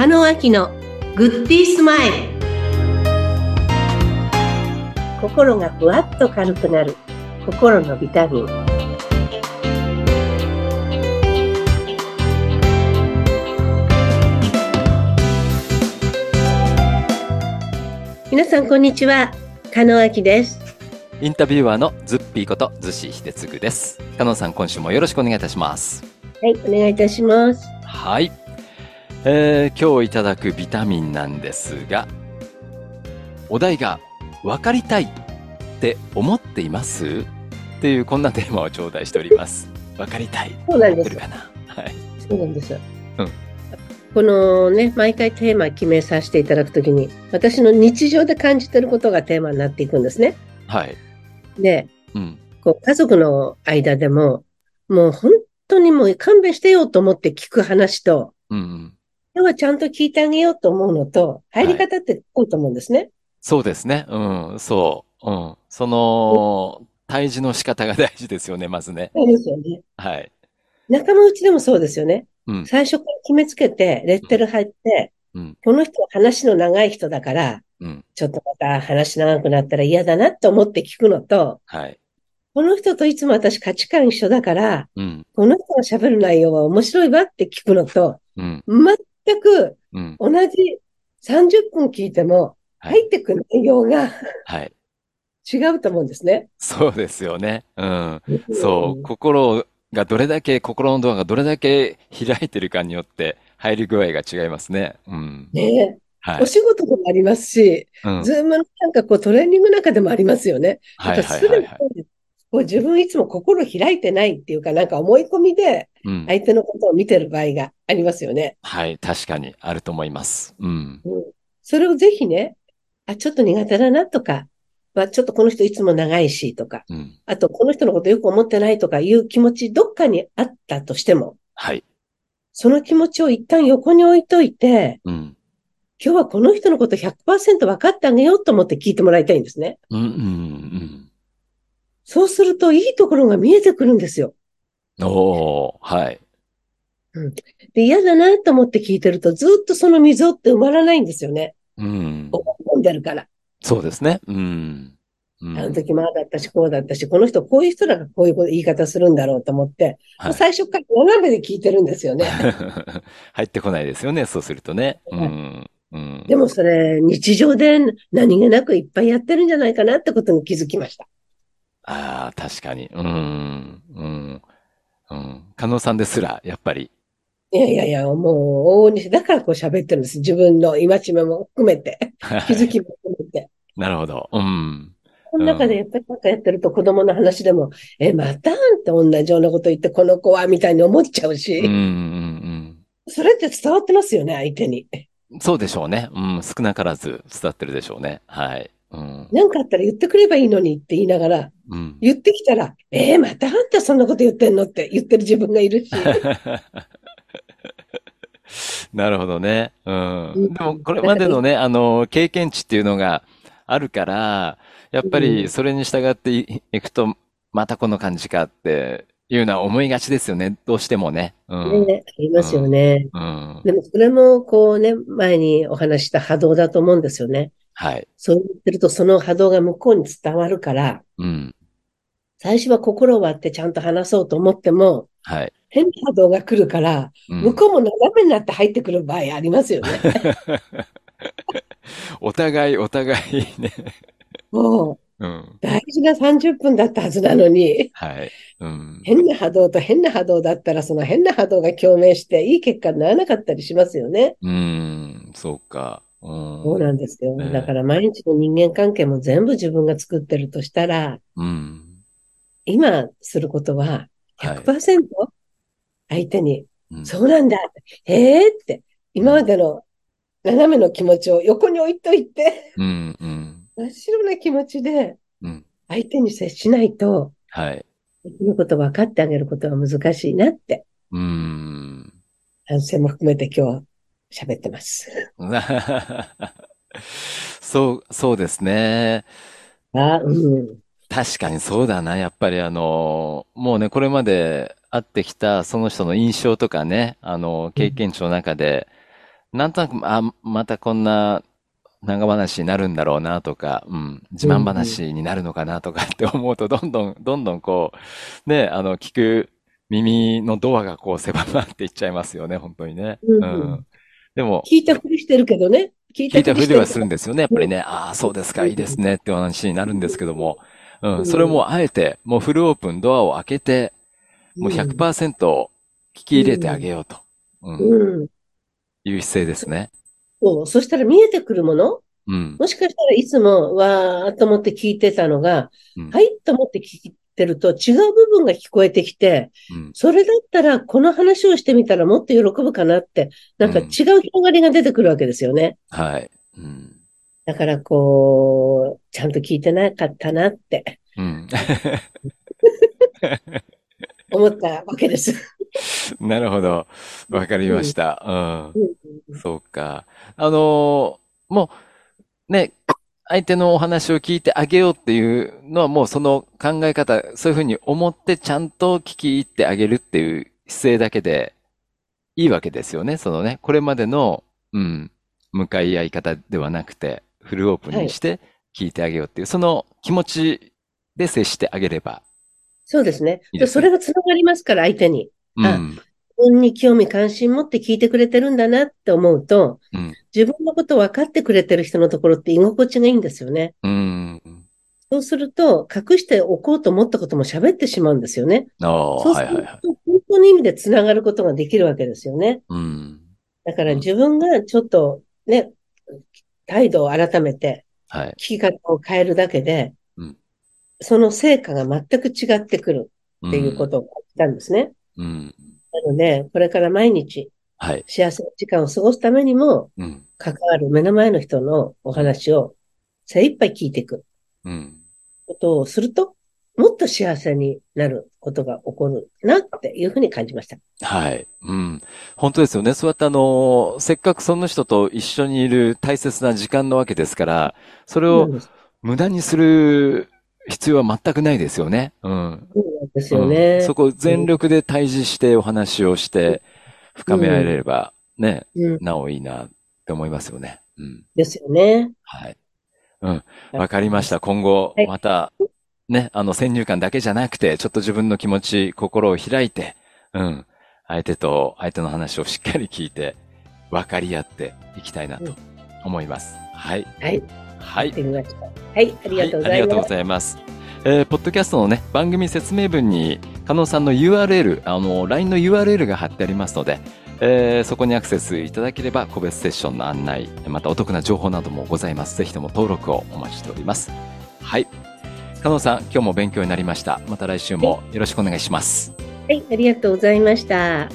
加納明のグッディースマイル心がふわっと軽くなる心のビタミン皆さんこんにちは加納明ですインタビュアーのズッピーことズシヒデツグです。加納さん、今週もよろしくお願いいたします。はいお願いいたしますはい。えー今日いただくビタミンなんですが、お題が分かりたいって思っています？っていうこんなテーマを頂戴しております。分かりたい。そうなんですはい。そうなんです。うんこのね、毎回テーマ決めさせていただくときに、私の日常で感じてることがテーマになっていくんですね。はい。で、うん。こう家族の間でも、もう本当にもう勘弁してよと思って聞く話と、うんうん。今日はちゃんと聞いてあげようと思うのと、入り方ってこうと思うんですね。そうですね。うん。そう。うん。その、対峙の仕方が大事ですよね、まずね。そうですよね。はい。仲間内でもそうですよね。うん。最初から決めつけて、レッテル入って、うん。この人は話の長い人だから、うん。ちょっとまた話長くなったら嫌だなって思って聞くのと、はい。この人といつも私価値観一緒だから、うん。この人が喋る内容は面白いわって聞くのと、うん。全くうん。同じ30分聞いてもはい入ってくる内容がはい。違うと思うんですね。そうですよね。うん。そう。心がどれだけ、心のドアがどれだけ開いてるかによって入り具合が違いますね。うん。ねはい。お仕事でもありますし、うん。ズームのなんかこうトレーニングなんかでもありますよね。はいはいはいはい。こう自分いつも心開いてないっていうか、なんか思い込みでうん。相手のことを見てる場合がありますよね。はい。確かにあると思います。うん。うんそれをぜひね、あ、ちょっと苦手だなとか、まあ、ちょっとこの人いつも長いしとか、うん。あとこの人のことよく思ってないとかいう気持ちどっかにあったとしても、はい。その気持ちを一旦横に置いといて、うん。今日はこの人のこと100%分かってあげようと思って聞いてもらいたいんですね。うん。うん。そうするといいところが見えてくるんですよ。うん。おー。はい。で、嫌だなと思って聞いてるとずっとその溝って埋まらないんですよね。うん。思い込んでるから。そうですね。うん。うん。あの時もああだったし、こうだったし、この人こういう人だからこういう言い方するんだろうと思って、はい最初から斜めで聞いてるんですよね。入ってこないですよね。そうするとね。うん。うん。でもそれ、日常で何気なくいっぱいやってるんじゃないかなってことに気づきました。ああ、確かに。うん。うん。うん。加納さんですら、やっぱり。いやいやいや、もう、往々にして、だからこう喋ってるんです。自分の戒めも含めて、気づきも含めて。なるほど。うん。この中でやっぱりなんかやってると子供の話でも、え、またって同じようなこと言ってこの子はみたいに思っちゃううん。うし、ん。それって伝わってますよね、相手に。うん。そうでしょうね。うん。少なからず伝わってるでしょうね。はい。うん。なんかあったら言ってくればいいのにって言いながら、うん。言ってきたら、えー、またあんたそんなこと言ってんのって言ってる自分がいるし。なるほどね。ううんん。でも、これまでのね、あの、経験値っていうのがあるから、やっぱうんりそれに従っていいくと、またこの感じかっていうのは思いがちですよね。どうしてもね。うん。ね、ありますよね。うん。でもそれもこうね、前にお話しした波動だと思うんですよね。はい。そう言ってるとその波動が向こうに伝わるから、うん。最初は心を割ってちゃんと話そうと思っても、はい。変な波動が来るから、うん向こうも斜めになって入ってくる場合ありますよね。お互い、お互いね。もう、うん。大事な30分だったはずなのに、はい。うん。変な波動と変な波動だったら、その変な波動が共鳴して、いい結果にならなかったりしますよね。うん。そうか。うん。そうなんですよ。ねだから毎日の人間関係も全部自分が作ってるとしたら、うん。今することははい。100%相手に、うんそうなんだ、へえって、今までの斜めの気持ちを横に置いといて、うん。うん。真っ白な気持ちでうん。相手に接しないと、はい。できること分かってあげることは難しいなって、うん。反省も含めて今日は喋ってます。そう、そうですね。あ、うん。確かにそうだな。やっぱりあの、もうね、これまで会ってきたその人の印象とかね、あの、経験値の中で、なんとなく、あ、またこんな長話になるんだろうなとか、うん、自慢話になるのかなとか って思うと、どんどん、どんどんこう、ね、あの、聞く耳のドアがこう狭まっていっちゃいますよね、本当にね。うん。うん。でも、聞いたふりしてるけどね。聞いたふりはするんですよね、やっぱりね。ああ、そうですか、いいですねってお話になるんですけども、うん、それもあえて、もうフルオープンドアを開けて、もう100%聞き入れてあげようと。うん。うん、いう姿勢ですね。そう。そしたら見えてくるもの？うん。もしかしたらいつも、わーっと思って聞いてたのが、うん、はいと思って聞いてると違う部分が聞こえてきて、うん、それだったらこの話をしてみたらもっと喜ぶかなって、なんか違う広がりが出てくるわけですよね。はい。うん。だからこう、ちゃんと聞いてなかったなって。うん。思ったわけです。なるほど。わかりました。うん。そうか。あのー、もう、ね、相手のお話を聞いてあげようっていうのはもうその考え方、そういうふうに思ってちゃんと聞き入ってあげるっていう姿勢だけでいいわけですよね。そのね、これまでの、うん、向かい合い方ではなくて、フルオープンにして聞いてあげようっていう、はい、その気持ちで接してあげれば。そうですね。いいすねそれがつながりますから、相手に。うん、あ、自分に興味関心持って聞いてくれてるんだなって思うと、うん、自分のこと分かってくれてる人のところって居心地がいいんですよね。うん、そうすると、隠しておこうと思ったことも喋ってしまうんですよね。そうすると、はいはい。はい、本当の意味でつながることができるわけですよね。うん、だから自分がちょっとね、態度を改めて、聞き方を変えるだけで、うん、その成果が全く違ってくるっていうことを言ったんですね。うん、なので、これから毎日、幸せな時間を過ごすためにも、関わる目の前の人のお話を精一杯聞いていく。ことをすると、もっと幸せになることが起こるなっていうふうに感じました。はい。うん。本当ですよね。そうやってあの、せっかくその人と一緒にいる大切な時間なわけですから、それを無駄にする必要は全くないですよね。うん。そうなんですよね。うん、そこ全力で対峙してお話をして深め合えればね、うん、なおいいなって思いますよね。うん。ですよね。はい。うん。わかりました。今後、また、ね、あの、先入観だけじゃなくて、ちょっと自分の気持ち、心を開いて、うん。相手と、相手の話をしっかり聞いて、分かり合っていきたいなと思います。はい。はい。はい。はい。ありがとうございます。はい、ありがとうございます。えー、ポッドキャストのね、番組説明文に、加納さんの URL、あの、LINE の URL が貼ってありますので、えー、そこにアクセスいただければ個別セッションの案内、またお得な情報などもございます。ぜひとも登録をお待ちしております。はい。加納さん、今日も勉強になりました。また来週もよろしくお願いします。はい、ありがとうございました。